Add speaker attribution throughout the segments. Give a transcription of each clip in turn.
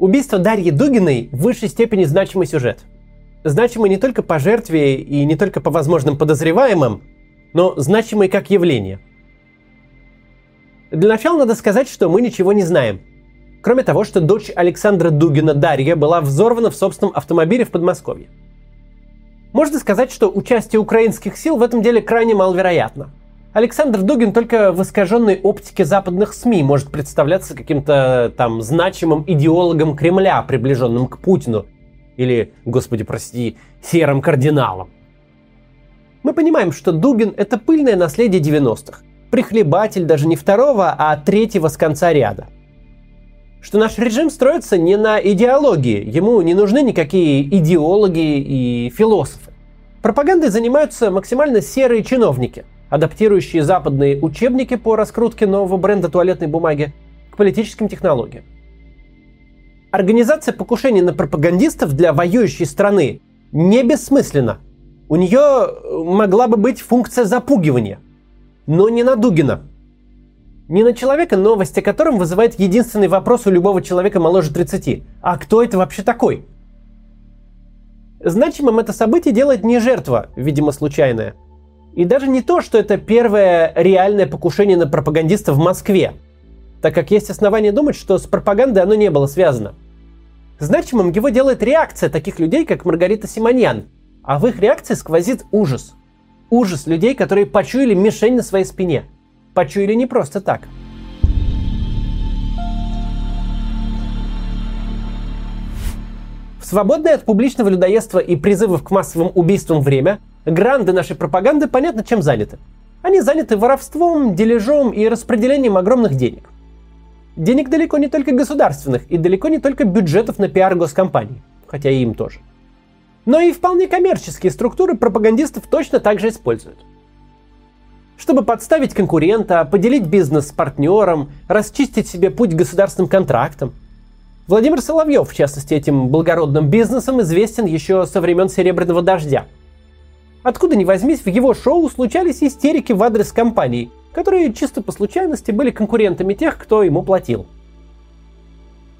Speaker 1: Убийство Дарьи Дугиной в высшей степени значимый сюжет. Значимый не только по жертве и не только по возможным подозреваемым, но значимый как явление. Для начала надо сказать, что мы ничего не знаем. Кроме того, что дочь Александра Дугина Дарья была взорвана в собственном автомобиле в Подмосковье. Можно сказать, что участие украинских сил в этом деле крайне маловероятно. Александр Дугин только в искаженной оптике западных СМИ может представляться каким-то там значимым идеологом Кремля, приближенным к Путину. Или, господи, прости, серым кардиналом. Мы понимаем, что Дугин – это пыльное наследие 90-х. Прихлебатель даже не второго, а третьего с конца ряда. Что наш режим строится не на идеологии, ему не нужны никакие идеологи и философы. Пропагандой занимаются максимально серые чиновники – адаптирующие западные учебники по раскрутке нового бренда туалетной бумаги к политическим технологиям. Организация покушений на пропагандистов для воюющей страны не бессмысленна. У нее э, могла бы быть функция запугивания, но не на Дугина. Не на человека, новость о котором вызывает единственный вопрос у любого человека моложе 30. А кто это вообще такой? Значимым это событие делает не жертва, видимо, случайная – и даже не то, что это первое реальное покушение на пропагандиста в Москве, так как есть основания думать, что с пропагандой оно не было связано. Значимым его делает реакция таких людей, как Маргарита Симоньян, а в их реакции сквозит ужас. Ужас людей, которые почуяли мишень на своей спине. Почуяли не просто так. В свободное от публичного людоедства и призывов к массовым убийствам время Гранды нашей пропаганды понятно чем заняты. Они заняты воровством, дележом и распределением огромных денег. Денег далеко не только государственных и далеко не только бюджетов на пиар госкомпаний, хотя и им тоже. Но и вполне коммерческие структуры пропагандистов точно так же используют. Чтобы подставить конкурента, поделить бизнес с партнером, расчистить себе путь к государственным контрактам. Владимир Соловьев, в частности, этим благородным бизнесом известен еще со времен Серебряного дождя – Откуда ни возьмись, в его шоу случались истерики в адрес компаний, которые чисто по случайности были конкурентами тех, кто ему платил.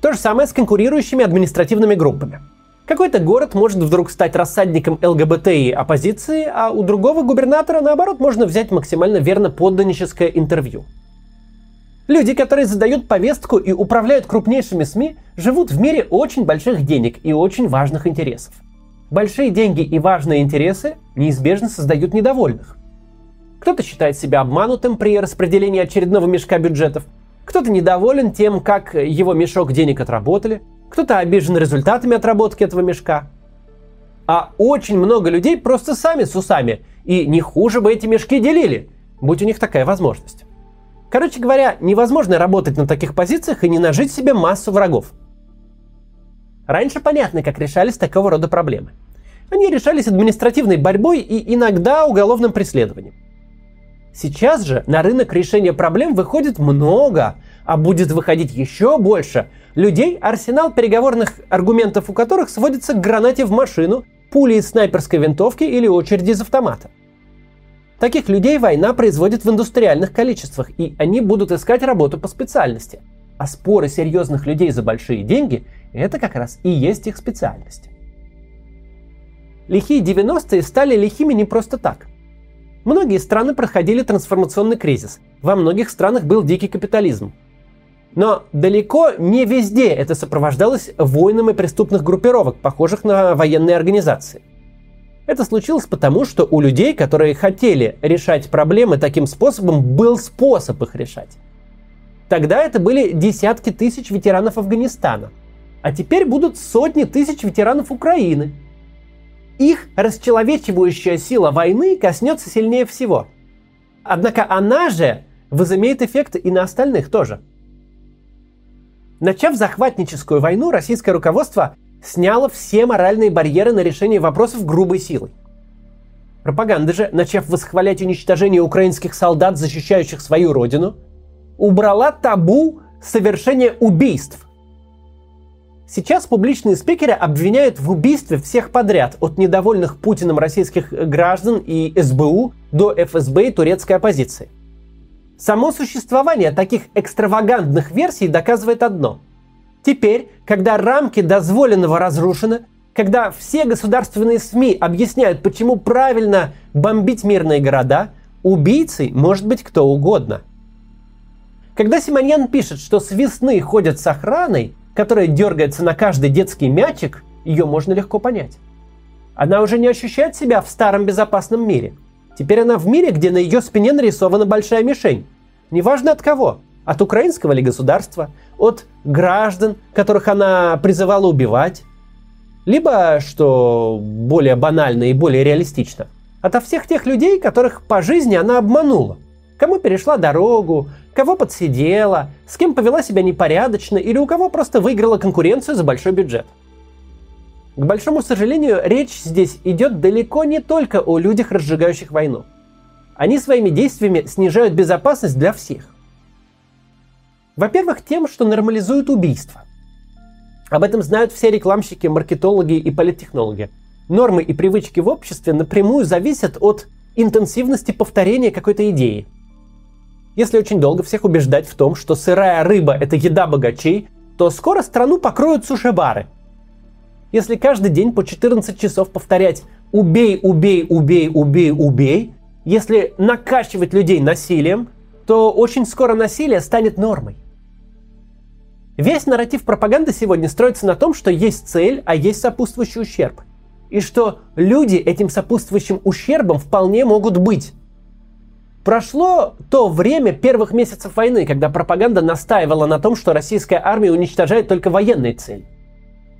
Speaker 1: То же самое с конкурирующими административными группами. Какой-то город может вдруг стать рассадником ЛГБТ и оппозиции, а у другого губернатора, наоборот, можно взять максимально верно подданническое интервью. Люди, которые задают повестку и управляют крупнейшими СМИ, живут в мире очень больших денег и очень важных интересов – Большие деньги и важные интересы неизбежно создают недовольных. Кто-то считает себя обманутым при распределении очередного мешка бюджетов, кто-то недоволен тем, как его мешок денег отработали, кто-то обижен результатами отработки этого мешка. А очень много людей просто сами с усами, и не хуже бы эти мешки делили, будь у них такая возможность. Короче говоря, невозможно работать на таких позициях и не нажить себе массу врагов. Раньше понятно, как решались такого рода проблемы. Они решались административной борьбой и иногда уголовным преследованием. Сейчас же на рынок решения проблем выходит много, а будет выходить еще больше людей, арсенал переговорных аргументов у которых сводится к гранате в машину, пули из снайперской винтовки или очереди из автомата. Таких людей война производит в индустриальных количествах, и они будут искать работу по специальности. А споры серьезных людей за большие деньги это как раз и есть их специальность. Лихие 90-е стали лихими не просто так. Многие страны проходили трансформационный кризис. Во многих странах был дикий капитализм. Но далеко не везде это сопровождалось войнами преступных группировок, похожих на военные организации. Это случилось потому, что у людей, которые хотели решать проблемы таким способом, был способ их решать. Тогда это были десятки тысяч ветеранов Афганистана – а теперь будут сотни тысяч ветеранов Украины. Их расчеловечивающая сила войны коснется сильнее всего. Однако она же возымеет эффект и на остальных тоже. Начав захватническую войну, российское руководство сняло все моральные барьеры на решение вопросов грубой силой. Пропаганда же, начав восхвалять уничтожение украинских солдат, защищающих свою родину, убрала табу совершения убийств, Сейчас публичные спикеры обвиняют в убийстве всех подряд, от недовольных Путиным российских граждан и СБУ до ФСБ и турецкой оппозиции. Само существование таких экстравагантных версий доказывает одно. Теперь, когда рамки дозволенного разрушены, когда все государственные СМИ объясняют, почему правильно бомбить мирные города, убийцей может быть кто угодно. Когда Симоньян пишет, что с ходят с охраной, которая дергается на каждый детский мячик, ее можно легко понять. Она уже не ощущает себя в старом безопасном мире. Теперь она в мире, где на ее спине нарисована большая мишень. Неважно от кого. От украинского ли государства, от граждан, которых она призывала убивать, либо, что более банально и более реалистично, ото всех тех людей, которых по жизни она обманула. Кому перешла дорогу, кого подсидела, с кем повела себя непорядочно или у кого просто выиграла конкуренцию за большой бюджет. К большому сожалению, речь здесь идет далеко не только о людях, разжигающих войну. Они своими действиями снижают безопасность для всех. Во-первых, тем, что нормализуют убийство. Об этом знают все рекламщики, маркетологи и политтехнологи. Нормы и привычки в обществе напрямую зависят от интенсивности повторения какой-то идеи. Если очень долго всех убеждать в том, что сырая рыба – это еда богачей, то скоро страну покроют сушибары. Если каждый день по 14 часов повторять «убей, убей, убей, убей, убей», если накачивать людей насилием, то очень скоро насилие станет нормой. Весь нарратив пропаганды сегодня строится на том, что есть цель, а есть сопутствующий ущерб. И что люди этим сопутствующим ущербом вполне могут быть. Прошло то время первых месяцев войны, когда пропаганда настаивала на том, что российская армия уничтожает только военные цели.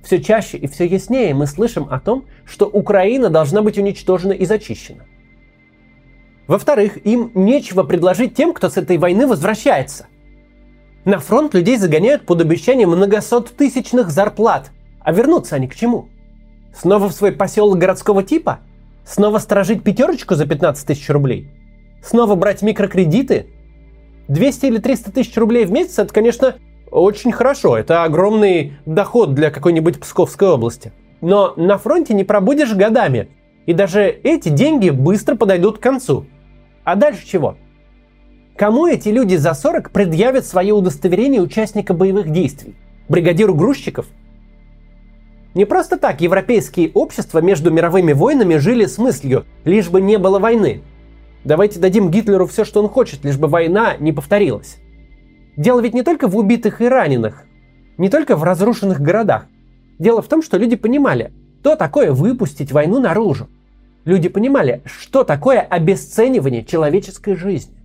Speaker 1: Все чаще и все яснее мы слышим о том, что Украина должна быть уничтожена и зачищена. Во-вторых, им нечего предложить тем, кто с этой войны возвращается. На фронт людей загоняют под обещание многосот тысячных зарплат. А вернутся они к чему? Снова в свой поселок городского типа? Снова сторожить пятерочку за 15 тысяч рублей? Снова брать микрокредиты? 200 или 300 тысяч рублей в месяц – это, конечно, очень хорошо. Это огромный доход для какой-нибудь Псковской области. Но на фронте не пробудешь годами. И даже эти деньги быстро подойдут к концу. А дальше чего? Кому эти люди за 40 предъявят свое удостоверение участника боевых действий? Бригадиру грузчиков? Не просто так европейские общества между мировыми войнами жили с мыслью, лишь бы не было войны. Давайте дадим Гитлеру все, что он хочет, лишь бы война не повторилась. Дело ведь не только в убитых и раненых, не только в разрушенных городах. Дело в том, что люди понимали, что такое выпустить войну наружу. Люди понимали, что такое обесценивание человеческой жизни.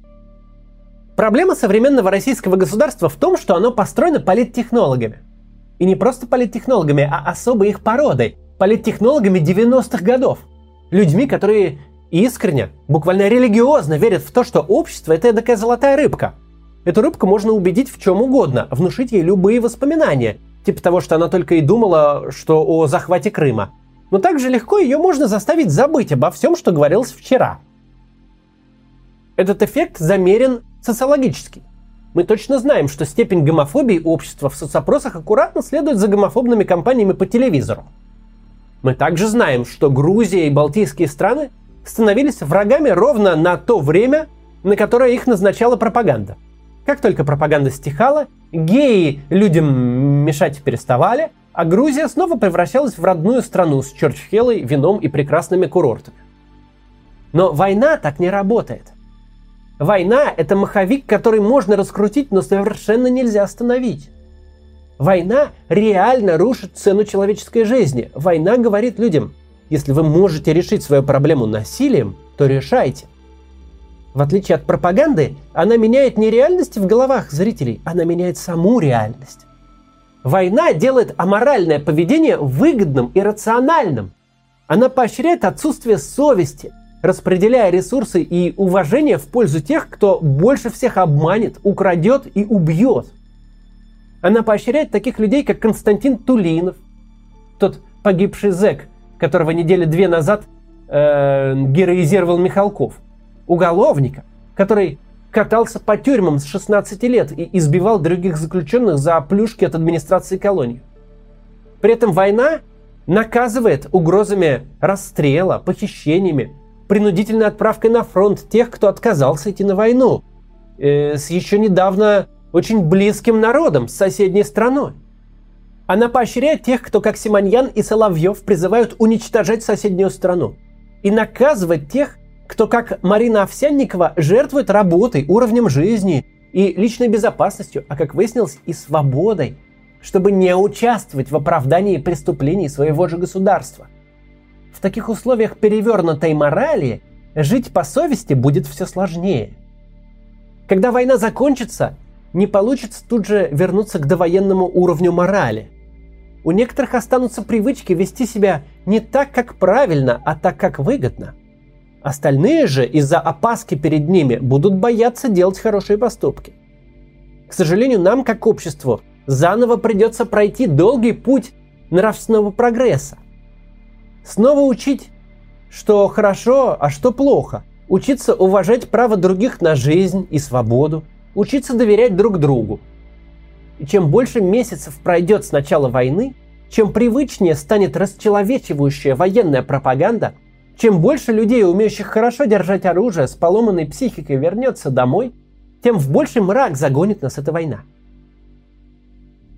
Speaker 1: Проблема современного российского государства в том, что оно построено политтехнологами. И не просто политтехнологами, а особой их породой. Политтехнологами 90-х годов. Людьми, которые искренне, буквально религиозно верят в то, что общество – это такая золотая рыбка. Эту рыбку можно убедить в чем угодно, внушить ей любые воспоминания, типа того, что она только и думала, что о захвате Крыма. Но также легко ее можно заставить забыть обо всем, что говорилось вчера. Этот эффект замерен социологический. Мы точно знаем, что степень гомофобии общества в соцопросах аккуратно следует за гомофобными кампаниями по телевизору. Мы также знаем, что Грузия и Балтийские страны становились врагами ровно на то время, на которое их назначала пропаганда. Как только пропаганда стихала, геи людям мешать переставали, а Грузия снова превращалась в родную страну с Чорчхелой, вином и прекрасными курортами. Но война так не работает. Война – это маховик, который можно раскрутить, но совершенно нельзя остановить. Война реально рушит цену человеческой жизни. Война говорит людям, если вы можете решить свою проблему насилием, то решайте. В отличие от пропаганды, она меняет не реальность в головах зрителей, она меняет саму реальность. Война делает аморальное поведение выгодным и рациональным. Она поощряет отсутствие совести – распределяя ресурсы и уважение в пользу тех, кто больше всех обманет, украдет и убьет. Она поощряет таких людей, как Константин Тулинов, тот погибший зэк, которого недели две назад э, героизировал Михалков, уголовника, который катался по тюрьмам с 16 лет и избивал других заключенных за плюшки от администрации колонии. При этом война наказывает угрозами расстрела, похищениями, принудительной отправкой на фронт тех, кто отказался идти на войну, э, с еще недавно очень близким народом, с соседней страной. Она поощряет тех, кто, как Симоньян и Соловьев, призывают уничтожать соседнюю страну. И наказывает тех, кто, как Марина Овсянникова, жертвует работой, уровнем жизни и личной безопасностью, а, как выяснилось, и свободой, чтобы не участвовать в оправдании преступлений своего же государства. В таких условиях перевернутой морали жить по совести будет все сложнее. Когда война закончится, не получится тут же вернуться к довоенному уровню морали. У некоторых останутся привычки вести себя не так, как правильно, а так, как выгодно. Остальные же из-за опаски перед ними будут бояться делать хорошие поступки. К сожалению, нам, как обществу, заново придется пройти долгий путь нравственного прогресса. Снова учить, что хорошо, а что плохо. Учиться уважать право других на жизнь и свободу. Учиться доверять друг другу. Чем больше месяцев пройдет с начала войны, чем привычнее станет расчеловечивающая военная пропаганда, чем больше людей, умеющих хорошо держать оружие, с поломанной психикой вернется домой, тем в больший мрак загонит нас эта война.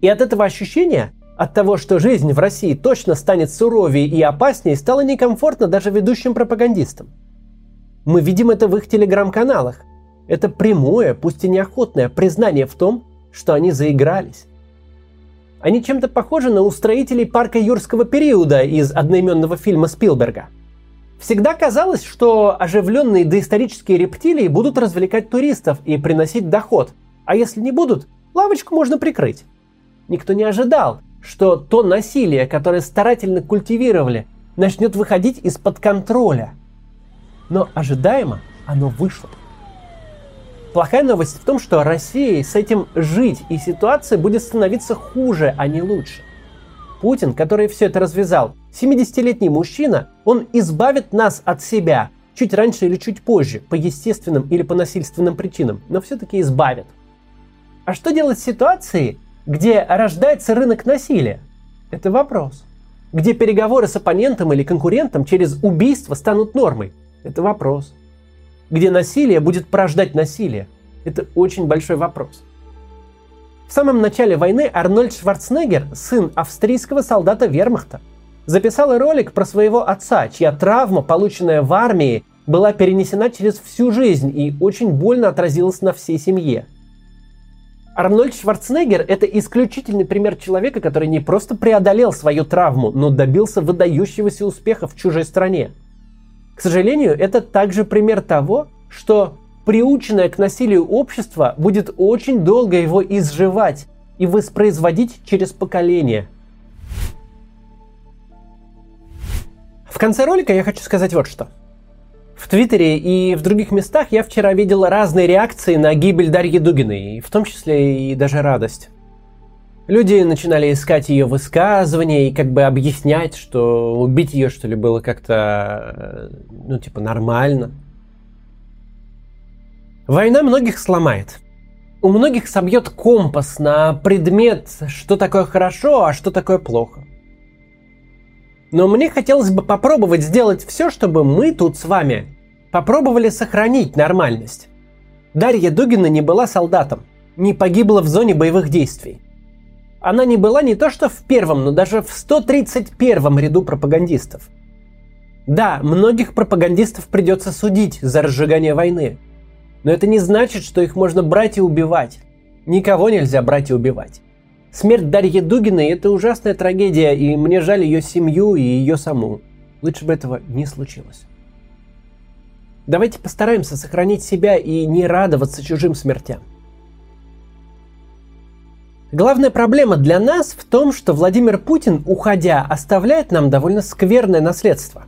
Speaker 1: И от этого ощущения от того, что жизнь в России точно станет суровее и опаснее, стало некомфортно даже ведущим пропагандистам. Мы видим это в их телеграм-каналах. Это прямое, пусть и неохотное признание в том, что они заигрались. Они чем-то похожи на устроителей парка юрского периода из одноименного фильма Спилберга. Всегда казалось, что оживленные доисторические рептилии будут развлекать туристов и приносить доход, а если не будут, лавочку можно прикрыть. Никто не ожидал, что то насилие, которое старательно культивировали, начнет выходить из-под контроля. Но ожидаемо оно вышло. Плохая новость в том, что России с этим жить, и ситуация будет становиться хуже, а не лучше. Путин, который все это развязал, 70-летний мужчина, он избавит нас от себя чуть раньше или чуть позже, по естественным или по насильственным причинам, но все-таки избавит. А что делать в ситуации, где рождается рынок насилия? Это вопрос. Где переговоры с оппонентом или конкурентом через убийство станут нормой? Это вопрос. Где насилие будет порождать насилие? Это очень большой вопрос. В самом начале войны Арнольд Шварценеггер, сын австрийского солдата вермахта, записал ролик про своего отца, чья травма, полученная в армии, была перенесена через всю жизнь и очень больно отразилась на всей семье – Арнольд Шварценеггер – это исключительный пример человека, который не просто преодолел свою травму, но добился выдающегося успеха в чужой стране. К сожалению, это также пример того, что приученное к насилию общество будет очень долго его изживать и воспроизводить через поколения. В конце ролика я хочу сказать вот что – в Твиттере и в других местах я вчера видел разные реакции на гибель Дарьи Дугиной, в том числе и даже радость. Люди начинали искать ее высказывания и как бы объяснять, что убить ее, что ли, было как-то, ну, типа, нормально. Война многих сломает. У многих собьет компас на предмет, что такое хорошо, а что такое плохо. Но мне хотелось бы попробовать сделать все, чтобы мы тут с вами попробовали сохранить нормальность. Дарья Дугина не была солдатом, не погибла в зоне боевых действий. Она не была не то что в первом, но даже в 131 ряду пропагандистов. Да, многих пропагандистов придется судить за разжигание войны. Но это не значит, что их можно брать и убивать. Никого нельзя брать и убивать. Смерть Дарьи Дугиной – это ужасная трагедия, и мне жаль ее семью и ее саму. Лучше бы этого не случилось. Давайте постараемся сохранить себя и не радоваться чужим смертям. Главная проблема для нас в том, что Владимир Путин, уходя, оставляет нам довольно скверное наследство.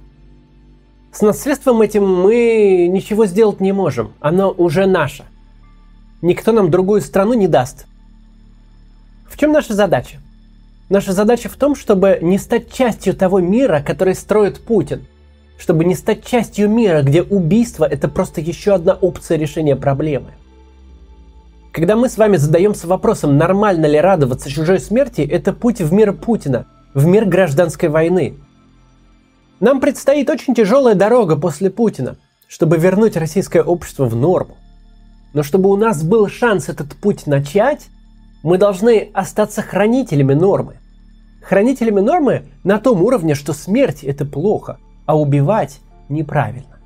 Speaker 1: С наследством этим мы ничего сделать не можем. Оно уже наше. Никто нам другую страну не даст. В чем наша задача? Наша задача в том, чтобы не стать частью того мира, который строит Путин. Чтобы не стать частью мира, где убийство – это просто еще одна опция решения проблемы. Когда мы с вами задаемся вопросом, нормально ли радоваться чужой смерти, это путь в мир Путина, в мир гражданской войны. Нам предстоит очень тяжелая дорога после Путина, чтобы вернуть российское общество в норму. Но чтобы у нас был шанс этот путь начать, мы должны остаться хранителями нормы. хранителями нормы на том уровне, что смерть это плохо, а убивать неправильно.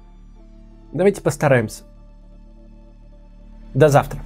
Speaker 1: Давайте постараемся. До завтра.